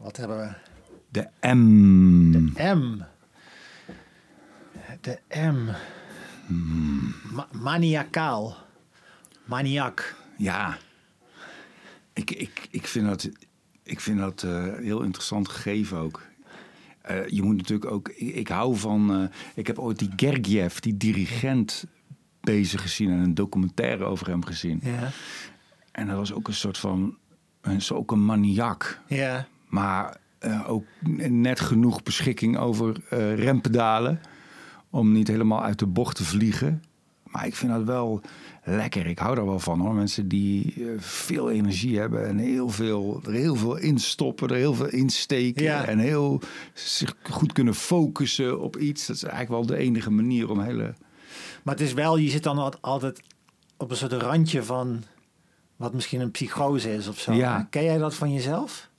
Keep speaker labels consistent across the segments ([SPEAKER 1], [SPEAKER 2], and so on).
[SPEAKER 1] Wat hebben we?
[SPEAKER 2] De M.
[SPEAKER 1] M. De M. Ma- maniacaal. Maniak.
[SPEAKER 2] Ja. Ik, ik, ik vind dat, ik vind dat eh, heel interessant gegeven ook. Eh, je moet natuurlijk ook... Ik, ik hou van... eh, ik heb ooit die Gergiev, die dirigent, bezig gezien... en een documentaire over hem gezien.
[SPEAKER 1] Ja.
[SPEAKER 2] En dat was ook een soort van... Een, ook een maniak.
[SPEAKER 1] Ja.
[SPEAKER 2] Maar eh, ook net genoeg beschikking over eh, rempedalen. Om niet helemaal uit de bocht te vliegen. Maar ik vind dat wel lekker. Ik hou daar wel van hoor. Mensen die eh, veel energie hebben en heel veel, er heel veel instoppen, er heel veel insteken.
[SPEAKER 1] Ja.
[SPEAKER 2] En heel zich goed kunnen focussen op iets. Dat is eigenlijk wel de enige manier om hele.
[SPEAKER 1] Maar het is wel, je zit dan al- altijd op een soort randje van wat misschien een psychose is of zo.
[SPEAKER 2] Ja.
[SPEAKER 1] Ken jij dat van jezelf?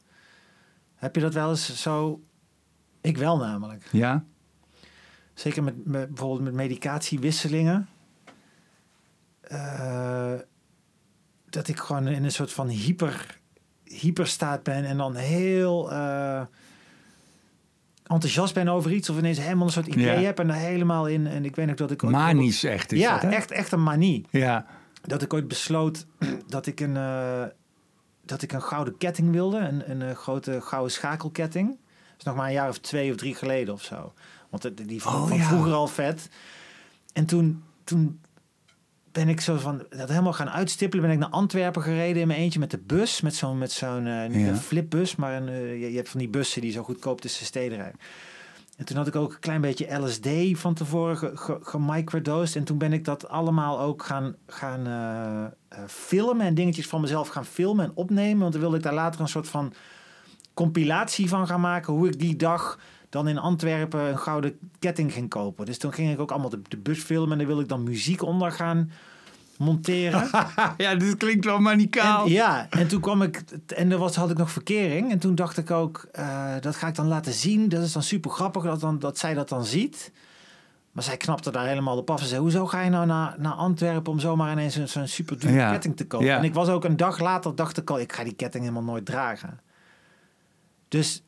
[SPEAKER 1] Heb je dat wel eens zo? Ik wel namelijk.
[SPEAKER 2] Ja?
[SPEAKER 1] Zeker met, met bijvoorbeeld met medicatiewisselingen. Eh, dat ik gewoon in een soort van hyper, hyperstaat ben en dan heel eh, enthousiast ben over iets of ineens helemaal een soort idee
[SPEAKER 2] Ja.
[SPEAKER 1] heb en er helemaal in. En ik weet ook dat ik ook-
[SPEAKER 2] Manisch echt is
[SPEAKER 1] ja,
[SPEAKER 2] dat, hè?
[SPEAKER 1] echt, echt een manie.
[SPEAKER 2] Ja.
[SPEAKER 1] Dat ik ooit besloot dat ik een, eh, dat ik een gouden ketting wilde. Een, een, eh, grote gouden schakelketting. Dat is nog maar een jaar of twee of drie geleden of zo. Want die
[SPEAKER 2] Oh,
[SPEAKER 1] van
[SPEAKER 2] ja.
[SPEAKER 1] vroeger al vet. En toen, toen ben ik zo van dat helemaal gaan uitstippelen. Ben ik naar Antwerpen gereden in mijn eentje met de bus. Met zo'n, met zo'n eh, niet
[SPEAKER 2] Ja.
[SPEAKER 1] een flipbus, maar een, eh, je, je hebt van die bussen die zo goedkoop tussen steden rijden. En toen had ik ook een klein beetje LSD van tevoren ge- ge- gemicrodosed. En toen ben ik dat allemaal ook gaan, gaan eh, eh, filmen. En dingetjes van mezelf gaan filmen en opnemen. Want dan wilde ik daar later een soort van compilatie van gaan maken. Hoe ik die dag dan in Antwerpen een gouden ketting ging kopen. Dus toen ging ik ook allemaal de, de bus filmen. En daar wilde ik dan muziek onder gaan monteren.
[SPEAKER 2] ja, dit klinkt wel manicaal.
[SPEAKER 1] En, ja, en toen kwam ik, en er was, had ik nog verkering. En toen dacht ik ook, eh, dat ga ik dan laten zien. Dat is dan super grappig dat, dan, dat zij dat dan ziet. Maar zij knapte daar helemaal op af. Ze zei, hoezo ga je nou naar, naar Antwerpen om zomaar ineens een- zo'n super dure
[SPEAKER 2] Ja.
[SPEAKER 1] ketting te kopen?
[SPEAKER 2] Ja.
[SPEAKER 1] En ik was ook een dag later, dacht ik al, ik ga die ketting helemaal nooit dragen. Dus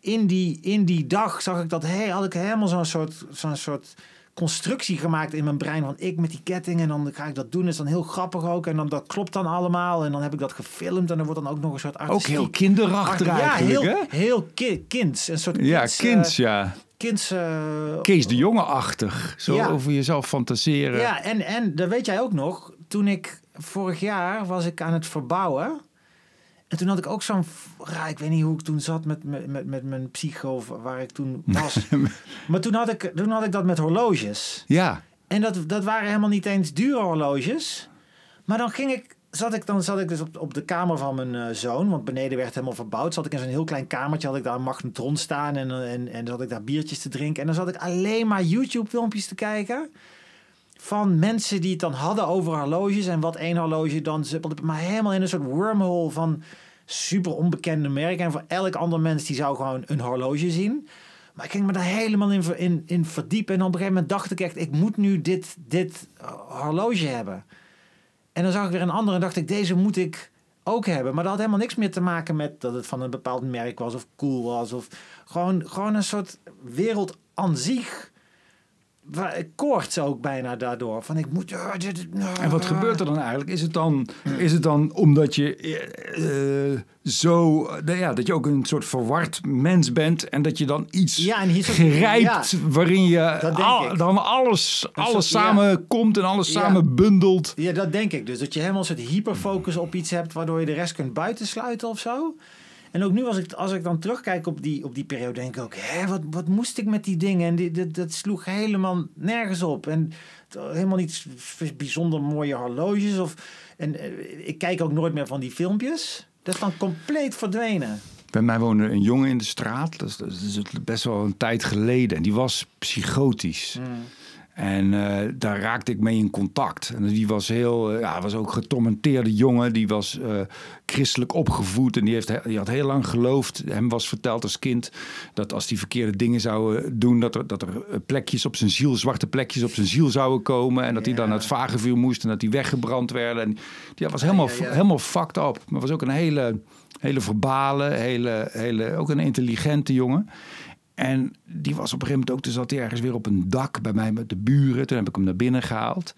[SPEAKER 1] in die, in die dag zag ik dat, hey, had ik helemaal zo'n soort, zo'n soort constructie gemaakt in mijn brein van ik met die ketting en dan ga ik dat doen. Dat is dan heel grappig ook en dan dat klopt dan allemaal en dan heb ik dat gefilmd en er wordt dan ook nog een soort
[SPEAKER 2] Ook
[SPEAKER 1] artistiek.
[SPEAKER 2] heel kinderachtig
[SPEAKER 1] ja,
[SPEAKER 2] eigenlijk,
[SPEAKER 1] heel,
[SPEAKER 2] hè?
[SPEAKER 1] heel ki- kinds. Een soort
[SPEAKER 2] Ja,
[SPEAKER 1] kinds,
[SPEAKER 2] kinds,
[SPEAKER 1] eh,
[SPEAKER 2] ja.
[SPEAKER 1] kinds eh,
[SPEAKER 2] Kees de Jonge-achtig. Zo
[SPEAKER 1] Ja.
[SPEAKER 2] over jezelf fantaseren.
[SPEAKER 1] Ja, en, en dat weet jij ook nog. Toen ik vorig jaar was ik aan het verbouwen. En toen had ik ook zo'n... Ja, ik weet niet hoe ik toen zat met, met, met, met mijn psycho of waar ik toen was. maar toen had, ik, toen had ik dat met horloges.
[SPEAKER 2] Ja.
[SPEAKER 1] En dat, dat waren helemaal niet eens dure horloges. Maar dan ging ik... Zat ik, dan zat ik dus op, op de kamer van mijn eh, zoon, want beneden werd helemaal verbouwd. Zat ik in zo'n heel klein kamertje, had ik daar een magnetron staan en, en, en zat ik daar biertjes te drinken. En dan zat ik alleen maar YouTube-filmpjes te kijken van mensen die het dan hadden over horloges en wat één horloge dan. Maar helemaal in een soort wormhole van super onbekende merken. En voor elk ander mens die zou gewoon een horloge zien. Maar ik ging me daar helemaal in, in, in verdiepen. En op een gegeven moment dacht ik echt, ik moet nu dit, dit eh, horloge hebben. En dan zag ik weer een andere en dacht ik, deze moet ik ook hebben. Maar dat had helemaal niks meer te maken met dat het van een bepaald merk was of cool was. Of gewoon, gewoon een soort wereld aan zich. Waar, koorts ook bijna daardoor. Van ik moet...
[SPEAKER 2] En wat gebeurt er dan eigenlijk? Is het dan, is het dan omdat je eh, eh, zo, eh, ja, dat je ook een soort verward mens bent en dat je dan iets
[SPEAKER 1] Ja, en
[SPEAKER 2] grijpt
[SPEAKER 1] ja.
[SPEAKER 2] waarin je al- dan alles, alles
[SPEAKER 1] soort- ja.
[SPEAKER 2] samen komt en alles samen bundelt.
[SPEAKER 1] Ja, dat denk ik. Dus dat je helemaal een soort hyperfocus op iets hebt... waardoor je de rest kunt buitensluiten of zo. En ook nu, als ik, als ik dan terugkijk op die, op die periode... denk ik ook, hè, wat, wat moest ik met die dingen? En die, dat, dat sloeg helemaal nergens op. En helemaal niet bijzonder mooie horloges. Of, en eh, ik kijk ook nooit meer van die filmpjes. Dat is dan compleet verdwenen.
[SPEAKER 2] Bij mij woonde een jongen in de straat, dat is, dat is best wel een tijd geleden. En die was psychotisch. En eh, daar raakte ik mee in contact. En die was heel, uh, ja, was ook getormenteerde jongen. Die was uh, christelijk opgevoed en die, heeft, die had heel lang geloofd. Hem was verteld als kind dat als hij verkeerde dingen zou doen, dat er, dat er plekjes op zijn ziel, zwarte plekjes op zijn ziel zouden komen. En dat hij dan het vagevuur moest en dat hij weggebrand werd. En die was helemaal, ja, ja, helemaal fucked up. Maar was ook een hele, hele verbale, hele, hele, ook een intelligente jongen. En die was op een gegeven moment ook, toen zat hij ergens weer op een dak bij mij met de buren. Toen heb ik hem naar binnen gehaald.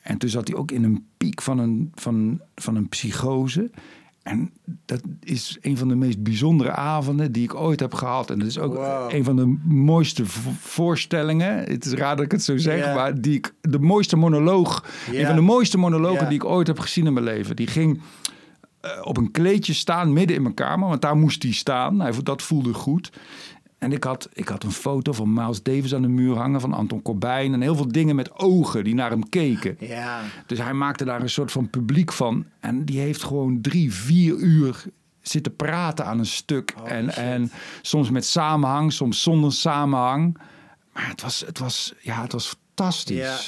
[SPEAKER 2] En toen zat hij ook in een piek van een, van, van een psychose. En dat is een van de meest bijzondere avonden die ik ooit heb gehad. En dat is ook wow. een van de mooiste voorstellingen. Het is raar dat ik het zo zeg, yeah. maar die ik, de mooiste monoloog. Yeah. Een van de mooiste monologen yeah. die ik ooit heb gezien in mijn leven. Die ging uh, op een kleedje staan midden in mijn kamer, want daar moest hij staan. Hij, dat voelde goed. En ik had, ik had een foto van Miles Davis aan de muur hangen, van Anton Corbijn. En heel veel dingen met ogen die naar hem keken.
[SPEAKER 1] Ja.
[SPEAKER 2] Dus hij maakte daar een soort van publiek van. En die heeft gewoon drie, vier uur zitten praten aan een stuk.
[SPEAKER 1] Oh,
[SPEAKER 2] en, en soms met samenhang, soms zonder samenhang. Maar het was, het was, ja, het was fantastisch.
[SPEAKER 1] Ja.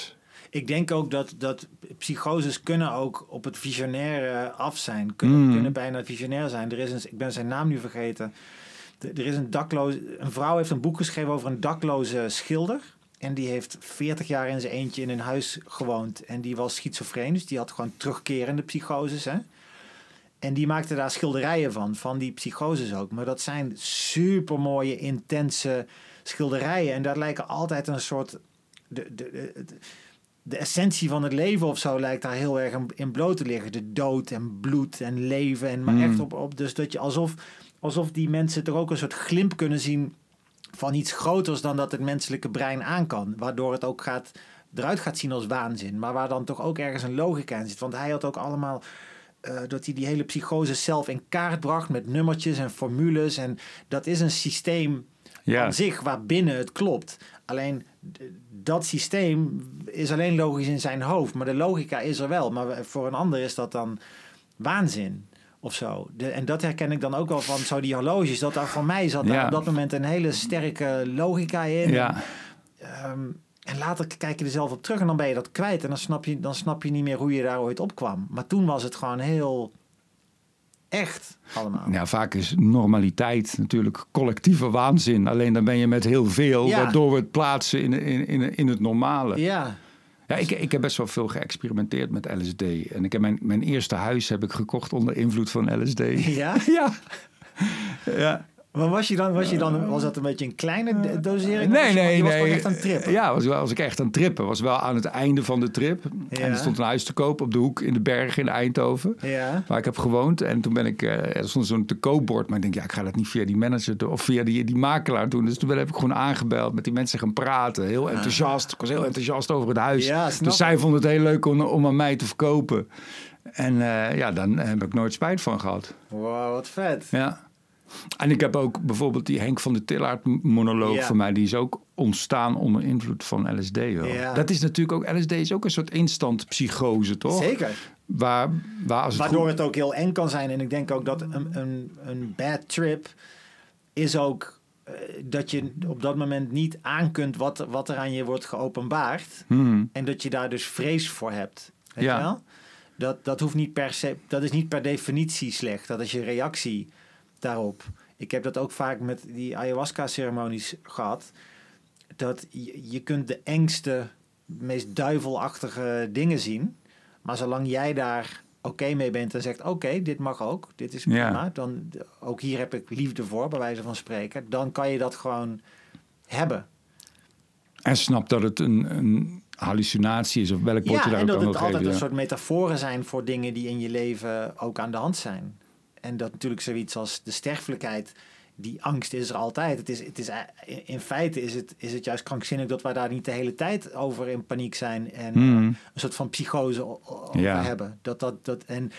[SPEAKER 1] Ik denk ook dat, dat psychoses kunnen ook op het visionaire af zijn. Kunnen,
[SPEAKER 2] Mm.
[SPEAKER 1] kunnen bijna visionair zijn. Er is een, ik ben zijn naam nu vergeten. Er is een dakloze, een vrouw heeft een boek geschreven over een dakloze schilder. En die heeft 40 jaar in zijn eentje in een huis gewoond. En die was schizofreen, dus die had gewoon terugkerende psychoses. Hè? En die maakte daar schilderijen van, van die psychoses ook. Maar dat zijn supermooie, intense schilderijen. En daar lijken altijd een soort... De, de, de, de essentie van het leven of zo lijkt daar heel erg in bloot te liggen. De dood en bloed en leven. En maar
[SPEAKER 2] Mm.
[SPEAKER 1] echt op, op... Dus dat je alsof alsof die mensen toch ook een soort glimp kunnen zien van iets groters dan dat het menselijke brein aan kan. Waardoor het ook gaat, eruit gaat zien als waanzin. Maar waar dan toch ook ergens een logica in zit. Want hij had ook allemaal. Uh, dat hij die hele psychose zelf in kaart bracht met nummertjes en formules. En dat is een systeem
[SPEAKER 2] Ja.
[SPEAKER 1] aan zich waarbinnen het klopt. Alleen dat systeem is alleen logisch in zijn hoofd. Maar de logica is er wel. Maar voor een ander is dat dan waanzin of zo. De, en dat herken ik dan ook wel van zo die horloges. Dat daar voor mij zat daar
[SPEAKER 2] Ja.
[SPEAKER 1] op dat moment een hele sterke logica in.
[SPEAKER 2] Ja.
[SPEAKER 1] Ehm, en later kijk je er zelf op terug en dan ben je dat kwijt. En dan snap je, dan snap je niet meer hoe je daar ooit op kwam. Maar toen was het gewoon heel echt allemaal.
[SPEAKER 2] Ja, vaak is normaliteit natuurlijk collectieve waanzin. Alleen dan ben je met heel veel,
[SPEAKER 1] Ja.
[SPEAKER 2] waardoor we het plaatsen in, in, in, in het normale.
[SPEAKER 1] Ja,
[SPEAKER 2] Ja, ik, ik heb best wel veel geëxperimenteerd met LSD. En ik heb mijn, mijn eerste huis heb ik gekocht onder invloed van LSD.
[SPEAKER 1] ja.
[SPEAKER 2] ja. ja.
[SPEAKER 1] Maar was je dan, was je dan, was dat een beetje een kleine dosering? Of
[SPEAKER 2] Nee,
[SPEAKER 1] was je-
[SPEAKER 2] nee,
[SPEAKER 1] je was
[SPEAKER 2] nee.
[SPEAKER 1] gewoon echt aan het trippen?
[SPEAKER 2] Ja, was, ik echt aan het trippen. Was wel aan het einde van de trip.
[SPEAKER 1] Ja.
[SPEAKER 2] En er stond een huis te koop op de hoek in de bergen in Eindhoven.
[SPEAKER 1] Ja.
[SPEAKER 2] Waar ik heb gewoond. En toen ben ik, eh, er stond zo'n te koopbord. Maar ik denk, ja, ik ga dat niet via die manager doen, of via die, die makelaar doen. Dus toen ben, heb ik gewoon aangebeld, met die mensen gaan praten. Heel enthousiast. Ik was heel enthousiast over het huis.
[SPEAKER 1] Ah. Ja, snap
[SPEAKER 2] dus zij vonden het heel leuk om, om aan mij te verkopen. En eh, ja, dan heb ik nooit spijt van gehad.
[SPEAKER 1] Wow, wat vet.
[SPEAKER 2] Ja. En ik heb ook bijvoorbeeld die Henk van de Tillaert monoloog
[SPEAKER 1] Ja.
[SPEAKER 2] van mij. Die is ook ontstaan onder invloed van LSD.
[SPEAKER 1] Ja.
[SPEAKER 2] Dat is natuurlijk ook, LSD is ook een soort instant psychose, toch?
[SPEAKER 1] Zeker.
[SPEAKER 2] Waar, waar als het
[SPEAKER 1] Waardoor
[SPEAKER 2] goed-
[SPEAKER 1] het ook heel eng kan zijn. En ik denk ook dat een, een, een bad trip is ook eh, dat je op dat moment niet aan kunt wat, wat er aan je wordt geopenbaard.
[SPEAKER 2] Hmm.
[SPEAKER 1] En dat je daar dus vrees voor hebt. Weet
[SPEAKER 2] Ja.
[SPEAKER 1] je wel? Dat, dat, hoeft niet per se, dat is niet per definitie slecht. Dat is je reactie daarop. Ik heb dat ook vaak met die ayahuasca-ceremonies gehad. Dat je, je kunt de engste, meest duivelachtige dingen zien. Maar zolang jij daar oké mee bent en zegt... oké, dit mag ook, dit is
[SPEAKER 2] Ja.
[SPEAKER 1] prima. Dan, ook hier heb ik liefde voor, bij wijze van spreken. Dan kan je dat gewoon hebben.
[SPEAKER 2] En snap dat het een, een hallucinatie is, of welk woord je
[SPEAKER 1] Ja,
[SPEAKER 2] daar
[SPEAKER 1] en
[SPEAKER 2] ook
[SPEAKER 1] dat
[SPEAKER 2] aan
[SPEAKER 1] het
[SPEAKER 2] wil
[SPEAKER 1] altijd een
[SPEAKER 2] ja.
[SPEAKER 1] soort metaforen zijn voor dingen die in je leven ook aan de hand zijn. En dat natuurlijk zoiets als de sterfelijkheid, die angst is er altijd. Het is, het is, in- in feite is het, is het juist krankzinnig dat wij daar niet de hele tijd over in paniek zijn en
[SPEAKER 2] Hmm.
[SPEAKER 1] een soort van psychose over
[SPEAKER 2] Ja.
[SPEAKER 1] hebben. Dat, dat, dat, en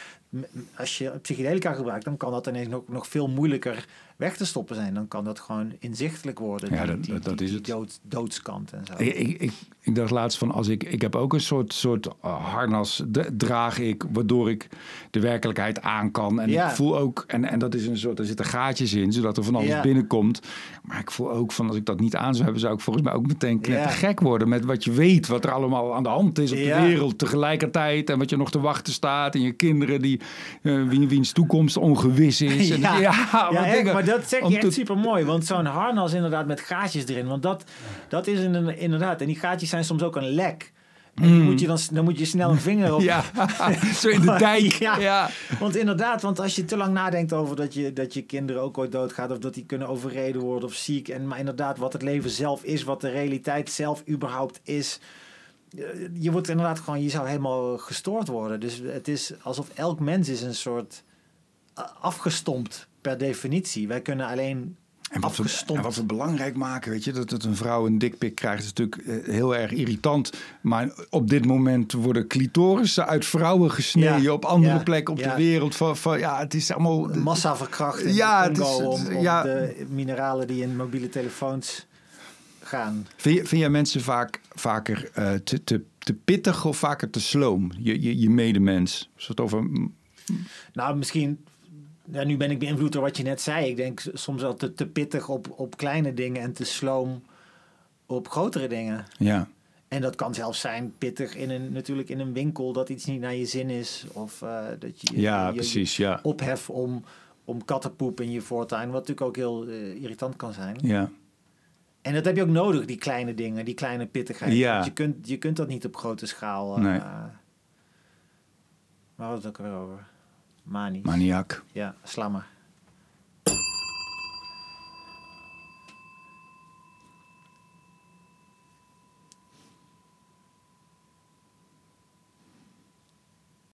[SPEAKER 1] als je psychedelica gebruikt, dan kan dat ineens nog, nog veel moeilijker weg te stoppen zijn. Dan kan dat gewoon inzichtelijk worden.
[SPEAKER 2] Ja,
[SPEAKER 1] die-
[SPEAKER 2] dat-
[SPEAKER 1] die-
[SPEAKER 2] dat- dat
[SPEAKER 1] die-
[SPEAKER 2] is het.
[SPEAKER 1] Dood, doodskant en zo.
[SPEAKER 2] Ik, ik, ik, ik dacht laatst van als ik, ik heb ook een soort, soort uh, harnas draag ik, waardoor ik de werkelijkheid aan kan. En
[SPEAKER 1] Ja.
[SPEAKER 2] ik voel ook, en, en dat is een soort, er zitten gaatjes in, zodat er van alles
[SPEAKER 1] Ja.
[SPEAKER 2] binnenkomt. Maar ik voel ook van als ik dat niet aan zou hebben, zou ik volgens mij ook meteen gek worden met wat je weet, wat er allemaal aan de hand is op de wereld tegelijkertijd. En wat je nog te wachten staat. En je kinderen die, uh, wie, wiens toekomst ongewis is. En,
[SPEAKER 1] Ja, echt,
[SPEAKER 2] dingen.
[SPEAKER 1] maar dat zeg je echt super mooi. Want zo'n harnas inderdaad met gaatjes erin. Want dat, dat is inderdaad. En die gaatjes zijn soms ook een lek. En die moet je dan, dan moet je snel een vinger op.
[SPEAKER 2] Mm. Ja, zo in de dijk.
[SPEAKER 1] Ja.
[SPEAKER 2] ja.
[SPEAKER 1] Want inderdaad, want als je te lang nadenkt over dat je, dat je kinderen ook ooit doodgaat. Of dat die kunnen overreden worden of ziek. En, maar inderdaad, wat het leven zelf is. Wat de realiteit zelf überhaupt is. eh, Je wordt inderdaad gewoon, je zou helemaal gestoord worden. Dus het is alsof elk mens is een soort eh, afgestompt per definitie. Wij kunnen alleen
[SPEAKER 2] En wat, we, en wat we belangrijk maken, weet je, dat, dat een vrouw een dikpik krijgt, is natuurlijk eh, heel erg irritant. Maar op dit moment worden clitorissen uit vrouwen gesneden
[SPEAKER 1] Ja,
[SPEAKER 2] op andere
[SPEAKER 1] ja,
[SPEAKER 2] plekken op
[SPEAKER 1] ja.
[SPEAKER 2] de wereld. Van, van, ja, het is allemaal.
[SPEAKER 1] massaverkrachting
[SPEAKER 2] Ja, het is-
[SPEAKER 1] om, om
[SPEAKER 2] ja.
[SPEAKER 1] de mineralen die in mobiele telefoons gaan.
[SPEAKER 2] Vind, je, vind jij mensen vaak vaker eh, te, te, te pittig of vaker te sloom? Je, je, je medemens. Als we het over.
[SPEAKER 1] Nou, misschien. Ja, nu ben ik beïnvloed door wat je net zei. Ik denk soms wel te, te pittig op, op kleine dingen en te sloom op grotere dingen.
[SPEAKER 2] Ja.
[SPEAKER 1] En dat kan zelfs zijn pittig in een, natuurlijk in een winkel dat iets niet naar je zin is. Of eh, dat je
[SPEAKER 2] Ja,
[SPEAKER 1] je-
[SPEAKER 2] precies. Ja.
[SPEAKER 1] ophef om, om kattenpoep in je voortuin. Wat natuurlijk ook heel eh, irritant kan zijn.
[SPEAKER 2] Ja.
[SPEAKER 1] En dat heb je ook nodig, die kleine dingen, die kleine pittigheid.
[SPEAKER 2] Ja.
[SPEAKER 1] Want je, kunt, je kunt dat niet op grote schaal. eh
[SPEAKER 2] Nee.
[SPEAKER 1] Waar hadden we het ook weer over? Mani.
[SPEAKER 2] Maniak.
[SPEAKER 1] Ja, slammer.